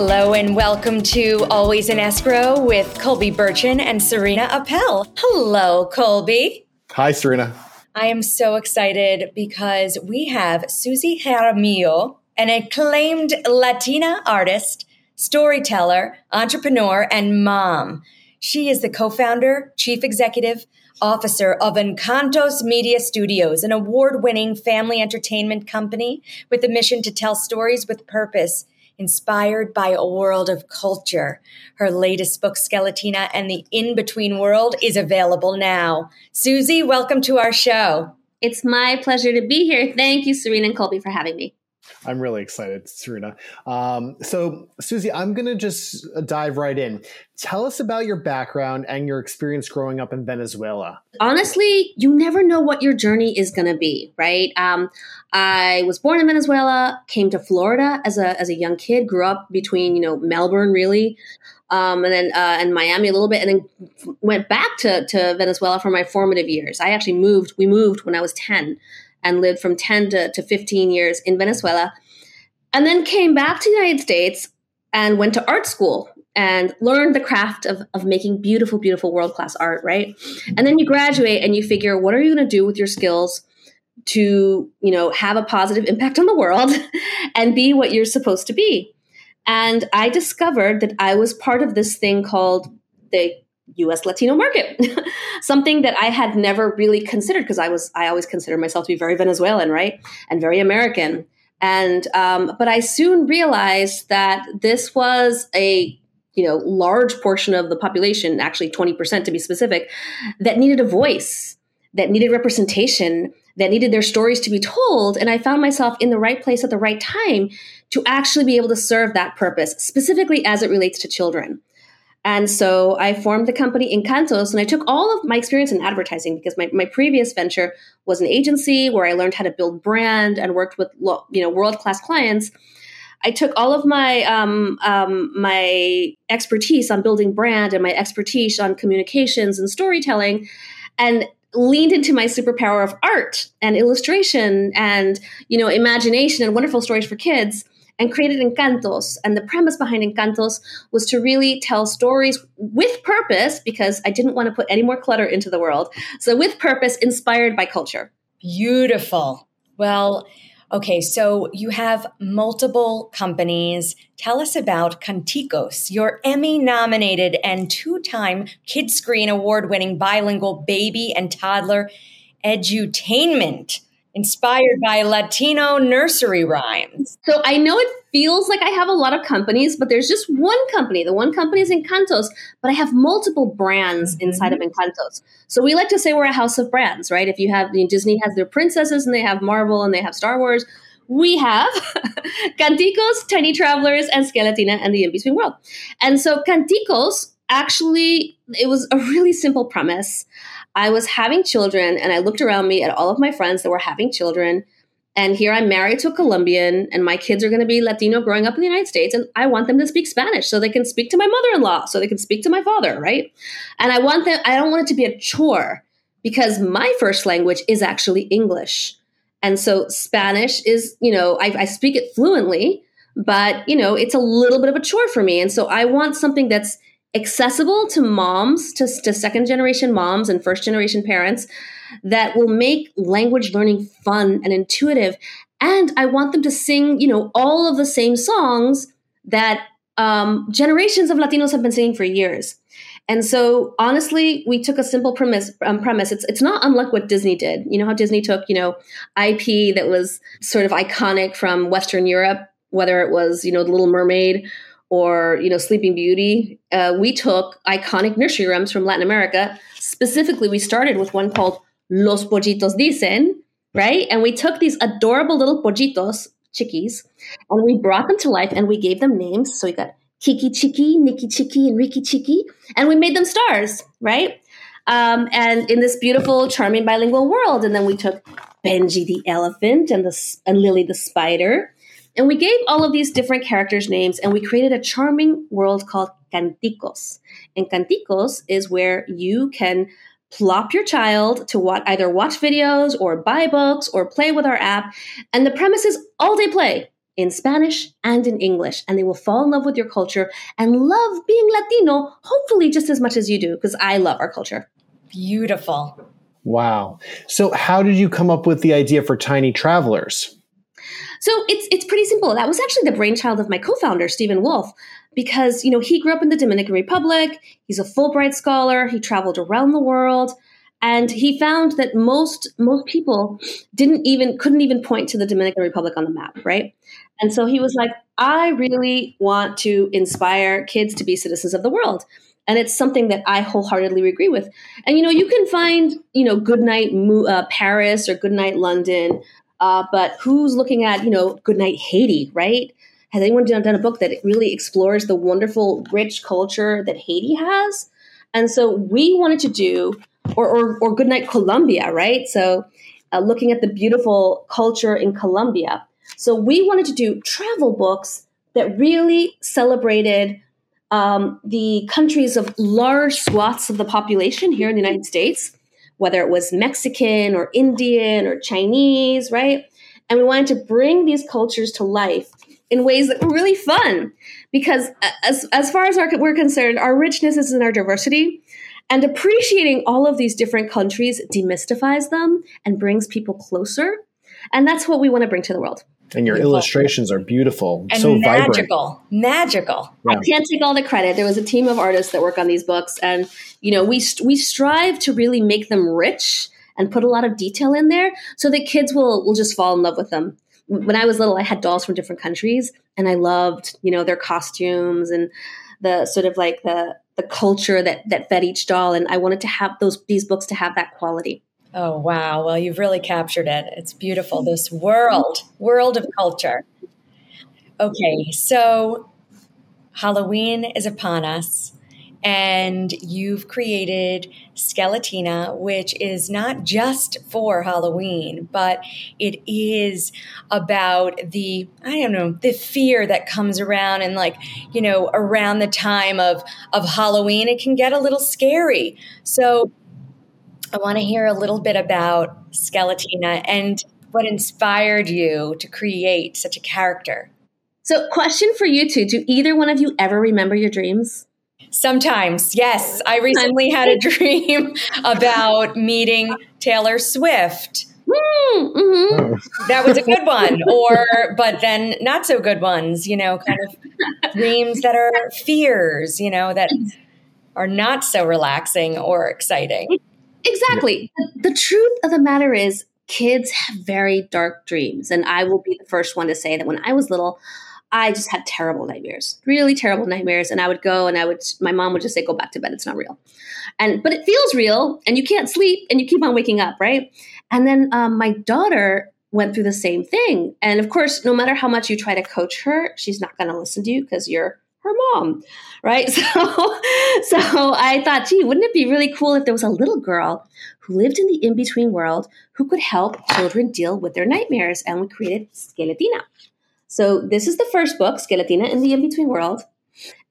Hello and welcome to Always in Escrow with Colby Burchin and Serena Appel. Hello, Colby. Hi, Serena. I am so excited because we have Susie Jaramillo, an acclaimed Latina artist, storyteller, entrepreneur, and mom. She is the co founder, chief executive officer of Encantos Media Studios, an award winning family entertainment company with the mission to tell stories with purpose inspired by a world of culture. Her latest book, Skeletina and the In Between World, is available now. Susie, welcome to our show. It's my pleasure to be here. Thank you, Serena and Colby, for having me. I'm really excited, Serena. Um, so, Susie, I'm going to just dive right in. Tell us about your background and your experience growing up in Venezuela. Honestly, you never know what your journey is going to be, right? Um, I was born in Venezuela, came to Florida as a as a young kid, grew up between you know Melbourne, really, um, and then uh, and Miami a little bit, and then went back to to Venezuela for my formative years. I actually moved. We moved when I was ten and lived from 10 to, to 15 years in Venezuela. And then came back to the United States and went to art school and learned the craft of, of making beautiful, beautiful world class art, right? And then you graduate and you figure, what are you going to do with your skills to, you know, have a positive impact on the world and be what you're supposed to be? And I discovered that I was part of this thing called the US Latino market, something that I had never really considered because I was, I always considered myself to be very Venezuelan, right? And very American. And, um, but I soon realized that this was a, you know, large portion of the population, actually 20% to be specific, that needed a voice, that needed representation, that needed their stories to be told. And I found myself in the right place at the right time to actually be able to serve that purpose, specifically as it relates to children. And so I formed the company Encantos and I took all of my experience in advertising because my, my previous venture was an agency where I learned how to build brand and worked with you know world-class clients. I took all of my um, um, my expertise on building brand and my expertise on communications and storytelling and leaned into my superpower of art and illustration and you know imagination and wonderful stories for kids and created Encantos. And the premise behind Encantos was to really tell stories with purpose because I didn't want to put any more clutter into the world. So, with purpose, inspired by culture. Beautiful. Well, okay, so you have multiple companies. Tell us about Canticos, your Emmy nominated and two time Kidscreen award winning bilingual baby and toddler edutainment inspired by Latino nursery rhymes. So I know it feels like I have a lot of companies, but there's just one company. The one company is Encantos, but I have multiple brands mm-hmm. inside of Encantos. So we like to say we're a house of brands, right? If you have you know, Disney has their princesses and they have Marvel and they have Star Wars. We have Canticos, Tiny Travelers, and Skeletina and the In Between World. And so Canticos actually, it was a really simple premise. I was having children and I looked around me at all of my friends that were having children. And here I'm married to a Colombian, and my kids are going to be Latino growing up in the United States. And I want them to speak Spanish so they can speak to my mother in law, so they can speak to my father, right? And I want them, I don't want it to be a chore because my first language is actually English. And so Spanish is, you know, I, I speak it fluently, but, you know, it's a little bit of a chore for me. And so I want something that's accessible to moms, to, to second generation moms and first generation parents that will make language learning fun and intuitive. And I want them to sing, you know, all of the same songs that um, generations of Latinos have been singing for years. And so, honestly, we took a simple premise. Um, premise. It's it's not unlike what Disney did. You know how Disney took you know IP that was sort of iconic from Western Europe, whether it was you know the Little Mermaid or you know Sleeping Beauty. Uh, we took iconic nursery rhymes from Latin America. Specifically, we started with one called Los Pollitos Dicen, right? And we took these adorable little pollitos, chickies, and we brought them to life and we gave them names. So we got Kiki Chiki, Nikki Chiki, and Riki Chiki, and we made them stars, right? Um, and in this beautiful, charming bilingual world. And then we took Benji the elephant and the and Lily the spider, and we gave all of these different characters names and we created a charming world called Canticos. And Canticos is where you can plop your child to what either watch videos or buy books or play with our app. And the premise is all day play. in Spanish and in English, and they will fall in love with your culture and love being Latino, hopefully just as much as you do, because I love our culture. Beautiful. Wow. So, how did you come up with the idea for Tiny Travelers? So it's it's pretty simple. That was actually the brainchild of my co-founder, Steven Wolfe, because you know he grew up in the Dominican Republic. He's a Fulbright scholar. He traveled around the world, and he found that most most people didn't even couldn't even point to the Dominican Republic on the map, right? And so he was like, I really want to inspire kids to be citizens of the world. And it's something that I wholeheartedly agree with. And you know, you can find, you know, Goodnight uh, Paris or Goodnight London, uh, but who's looking at, you know, Goodnight Haiti, right? Has anyone done, done a book that really explores the wonderful, rich culture that Haiti has? And so we wanted to do, or, or, or Goodnight Colombia, right? So uh, looking at the beautiful culture in Colombia. So we wanted to do travel books that really celebrated um, the countries of large swaths of the population here in the United States, whether it was Mexican or Indian or Chinese, right? And we wanted to bring these cultures to life in ways that were really fun because uh, as, as far as our, we're concerned, our richness is in our diversity. And appreciating all of these different countries demystifies them and brings people closer. And that's what we want to bring to the world. And your beautiful. illustrations are beautiful, and so magical, vibrant. magical. Yeah. I can't take all the credit. There was a team of artists that work on these books, and you know, we we strive to really make them rich and put a lot of detail in there, so that kids will will just fall in love with them. When I was little, I had dolls from different countries, and I loved you know their costumes and the sort of like the the culture that that fed each doll, and I wanted to have those these books to have that quality. Oh, wow. Well, you've really captured it. It's beautiful. This world, world of culture. Okay, so Halloween is upon us, and you've created Skeletina, which is not just for Halloween, but it is about the, I don't know, the fear that comes around and like, you know, around the time of, of Halloween, it can get a little scary. So I want to hear a little bit about Skeletina and what inspired you to create such a character. So, question for you two Do either one of you ever remember your dreams? Sometimes, yes. I recently had a dream about meeting Taylor Swift. Hmm, mm-hmm. That was a good one, or but then not so good ones. You know, kind of dreams that are fears. You know, that are not so relaxing or exciting. Exactly. The, the truth of the matter is, kids have very dark dreams. And I will be the first one to say that when I was little, I just had terrible nightmares, really terrible nightmares. And I would go and I would, my mom would just say, go back to bed. It's not real. And, but it feels real and you can't sleep and you keep on waking up, right? And then um, my daughter went through the same thing. And of course, no matter how much you try to coach her, she's not going to listen to you because you're her mom, right? So, so I thought, gee, wouldn't it be really cool if there was a little girl who lived in the in between world who could help children deal with their nightmares? And we created Skeletina. So this is the first book, Skeletina in the in between world.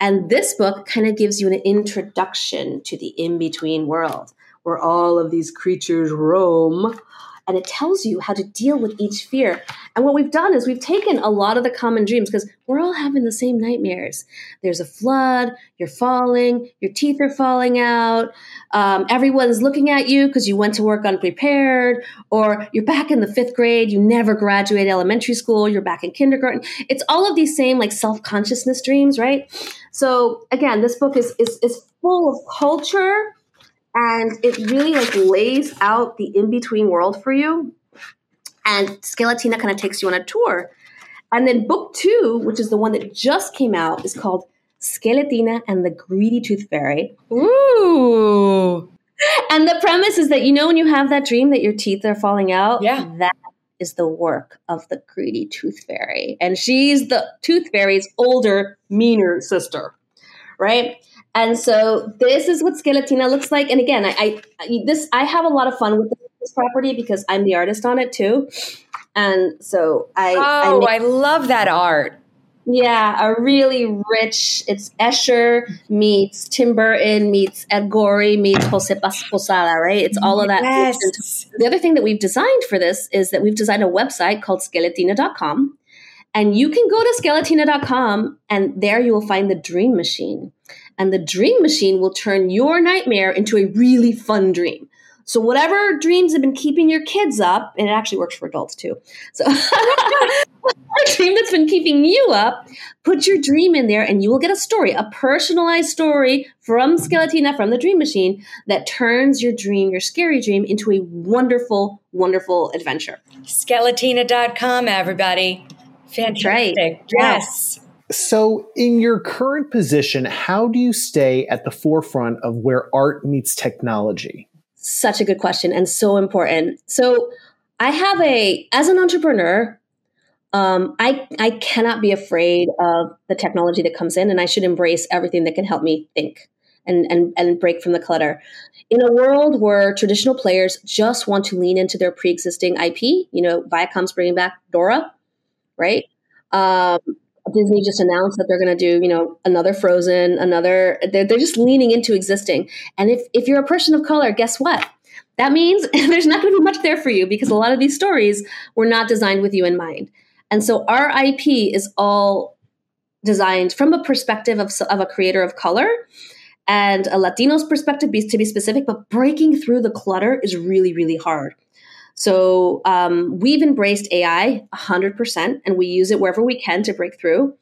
And this book kind of gives you an introduction to the in between world where all of these creatures roam and it tells you how to deal with each fear. And what we've done is we've taken a lot of the common dreams because we're all having the same nightmares. There's a flood, you're falling, your teeth are falling out, um, everyone's looking at you because you went to work unprepared, or you're back in the fifth grade, you never graduated elementary school, you're back in kindergarten. It's all of these same like self consciousness dreams, right? So again, this book is, is, is full of culture and it really like lays out the in between world for you. And Skeletina kind of takes you on a tour. And then book two, which is the one that just came out, is called Skeletina and the Greedy Tooth Fairy. Ooh. And the premise is that you know when you have that dream that your teeth are falling out? Yeah. That is the work of the Greedy Tooth Fairy. And she's the Tooth Fairy's older, meaner sister. Right? And so this is what Skeletina looks like. And again, I, I this I have a lot of fun with this property because I'm the artist on it too. And so I Oh, I, I love that art. Yeah, a really rich. It's Escher meets Tim Burton meets Ed Gorey meets Jose Posada, right? It's all of that. Yes. The other thing that we've designed for this is that we've designed a website called skeletina.com And you can go to skeletina.com and there you will find the dream machine. And the dream machine will turn your nightmare into a really fun dream. So whatever dreams have been keeping your kids up, and it actually works for adults too. So dream that's been keeping you up, put your dream in there and you will get a story, a personalized story from Skeletina, from the dream machine that turns your dream, your scary dream into a wonderful, wonderful adventure. Skeletina.com, everybody. Fantastic. Right. Yes. So, in your current position, how do you stay at the forefront of where art meets technology? Such a good question and so important. So, I have a, as an entrepreneur, um, I, I cannot be afraid of the technology that comes in, and I should embrace everything that can help me think and, and, and break from the clutter. In a world where traditional players just want to lean into their pre existing IP, you know, Viacom's bringing back Dora, right? Um, Disney just announced that they're going to do, you know, another Frozen, another. They're, they're just leaning into existing. And if if you're a person of color, guess what? That means there's not going to be much there for you because a lot of these stories were not designed with you in mind. And so our IP is all designed from a perspective of, of a creator of color and a Latino's perspective, to be specific. But breaking through the clutter is really, really hard. So um, we've embraced AI 100%, and we use it wherever we can to break through.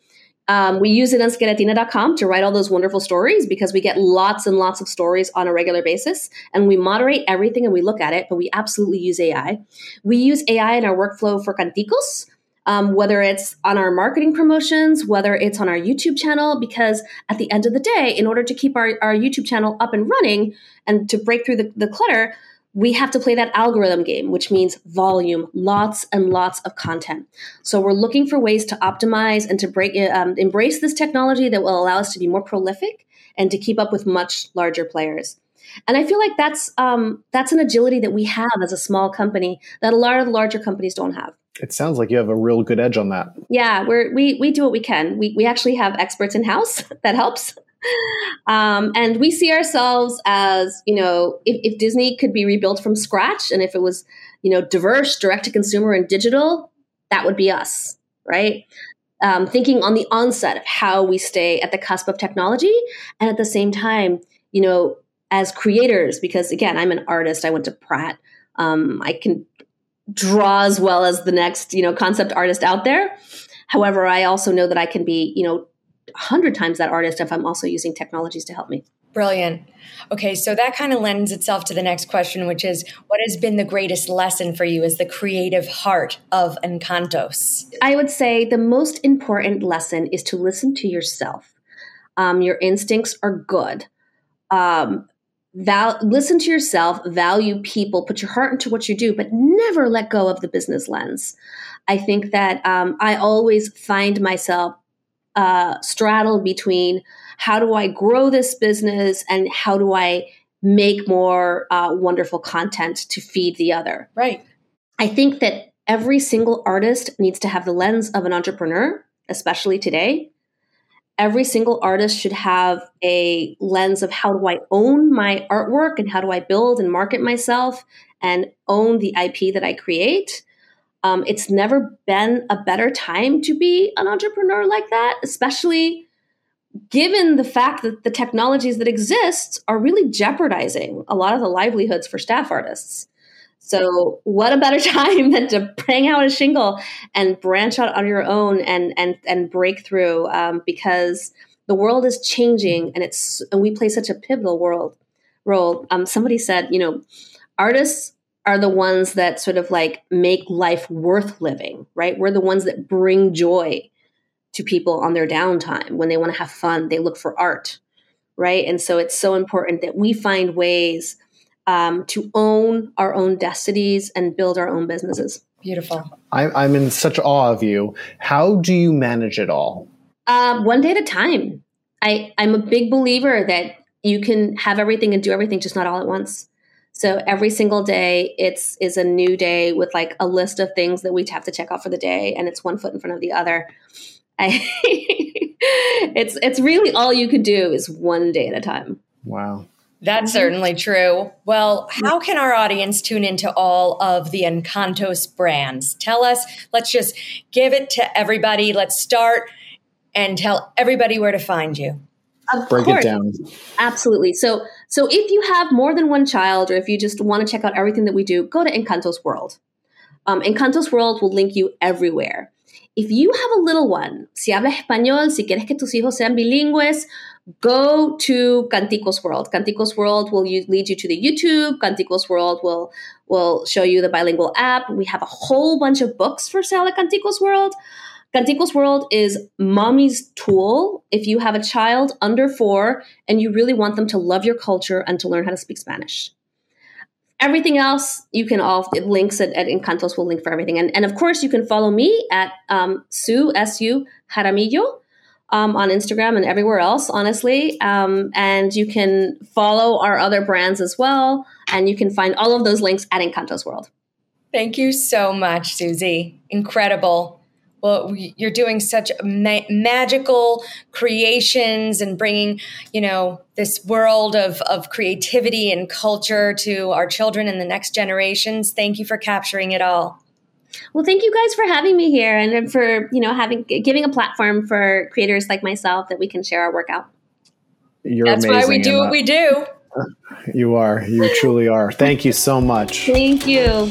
Um, we use it on skeletina.com to write all those wonderful stories because we get lots and lots of stories on a regular basis and we moderate everything and we look at it, but we absolutely use AI. We use AI in our workflow for Canticos, um, whether it's on our marketing promotions, whether it's on our YouTube channel, because at the end of the day, in order to keep our, our YouTube channel up and running and to break through the, the clutter, we have to play that algorithm game, which means volume, lots and lots of content. So we're looking for ways to optimize and to break, um, embrace this technology that will allow us to be more prolific and to keep up with much larger players. And I feel like that's um, that's an agility that we have as a small company that a lot of larger companies don't have. It sounds like you have a real good edge on that. Yeah, we're, we we do what we can. We we actually have experts in house that helps. Um, and we see ourselves as, you know, if, if, Disney could be rebuilt from scratch and if it was, you know, diverse, direct to consumer, and digital, that would be us, right? Um, thinking on the onset of how we stay at the cusp of technology and at the same time, you know, as creators, because again, I'm an artist, I went to Pratt. Um, I can draw as well as the next, you know, concept artist out there. However, I also know that I can be, you know, 100 times that artist if I'm also using technologies to help me. Brilliant. Okay, so that kind of lends itself to the next question, which is what has been the greatest lesson for you as the creative heart of Encantos? I would say the most important lesson is to listen to yourself. Um, your instincts are good. Um, val- listen to yourself, value people, put your heart into what you do, but never let go of the business lens. I think that um, I always find myself uh, straddle between how do I grow this business and how do I make more uh, wonderful content to feed the other. Right. I think that every single artist needs to have the lens of an entrepreneur, especially today. Every single artist should have a lens of how do I own my artwork and how do I build and market myself and own the IP that I create. Um, it's never been a better time to be an entrepreneur like that, especially given the fact that the technologies that exist are really jeopardizing a lot of the livelihoods for staff artists. So, what a better time than to hang out a shingle and branch out on your own and and and break through um, because the world is changing and it's and we play such a pivotal world role. Um, somebody said, you know, artists are the ones that sort of like make life worth living, right? We're the ones that bring joy to people on their downtime when they want to have fun. They look for art, right? And so it's so important that we find ways um, to own our own destinies and build our own businesses. Beautiful. I'm, I'm in such awe of you. How do you manage it all? Um, one day at a time. I, I'm a big believer that you can have everything and do everything, just not all at once. So every single day it's is a new day with like a list of things that we have to check off for the day and it's one foot in front of the other. I, it's it's really all you can do is one day at a time. Wow. That's mm-hmm. certainly true. Well, how can our audience tune into all of the Encantos brands? Tell us, let's just give it to everybody. Let's start and tell everybody where to find you. Of Break course. it down. Absolutely. So, so if you have more than one child, or if you just want to check out everything that we do, go to Encantos World. Um, Encantos World will link you everywhere. If you have a little one, si hablas español, si quieres que tus hijos sean bilingües, go to Canticos World. Canticos World will lead you to the YouTube. Canticos World will will show you the bilingual app. We have a whole bunch of books for sale at Canticos World. Canticos World is mommy's tool if you have a child under four and you really want them to love your culture and to learn how to speak Spanish. Everything else, you can all links at, at Encantos will link for everything. And, and of course, you can follow me at um, Sue, S U Jaramillo um, on Instagram and everywhere else, honestly. Um, and you can follow our other brands as well. And you can find all of those links at Encantos World. Thank you so much, Susie. Incredible. Well, you're doing such ma- magical creations and bringing, you know, this world of, of creativity and culture to our children and the next generations. Thank you for capturing it all. Well, thank you guys for having me here and for, you know, having giving a platform for creators like myself that we can share our work out. You're That's amazing, why we do what we do. You are. You truly are. Thank you so much. Thank you.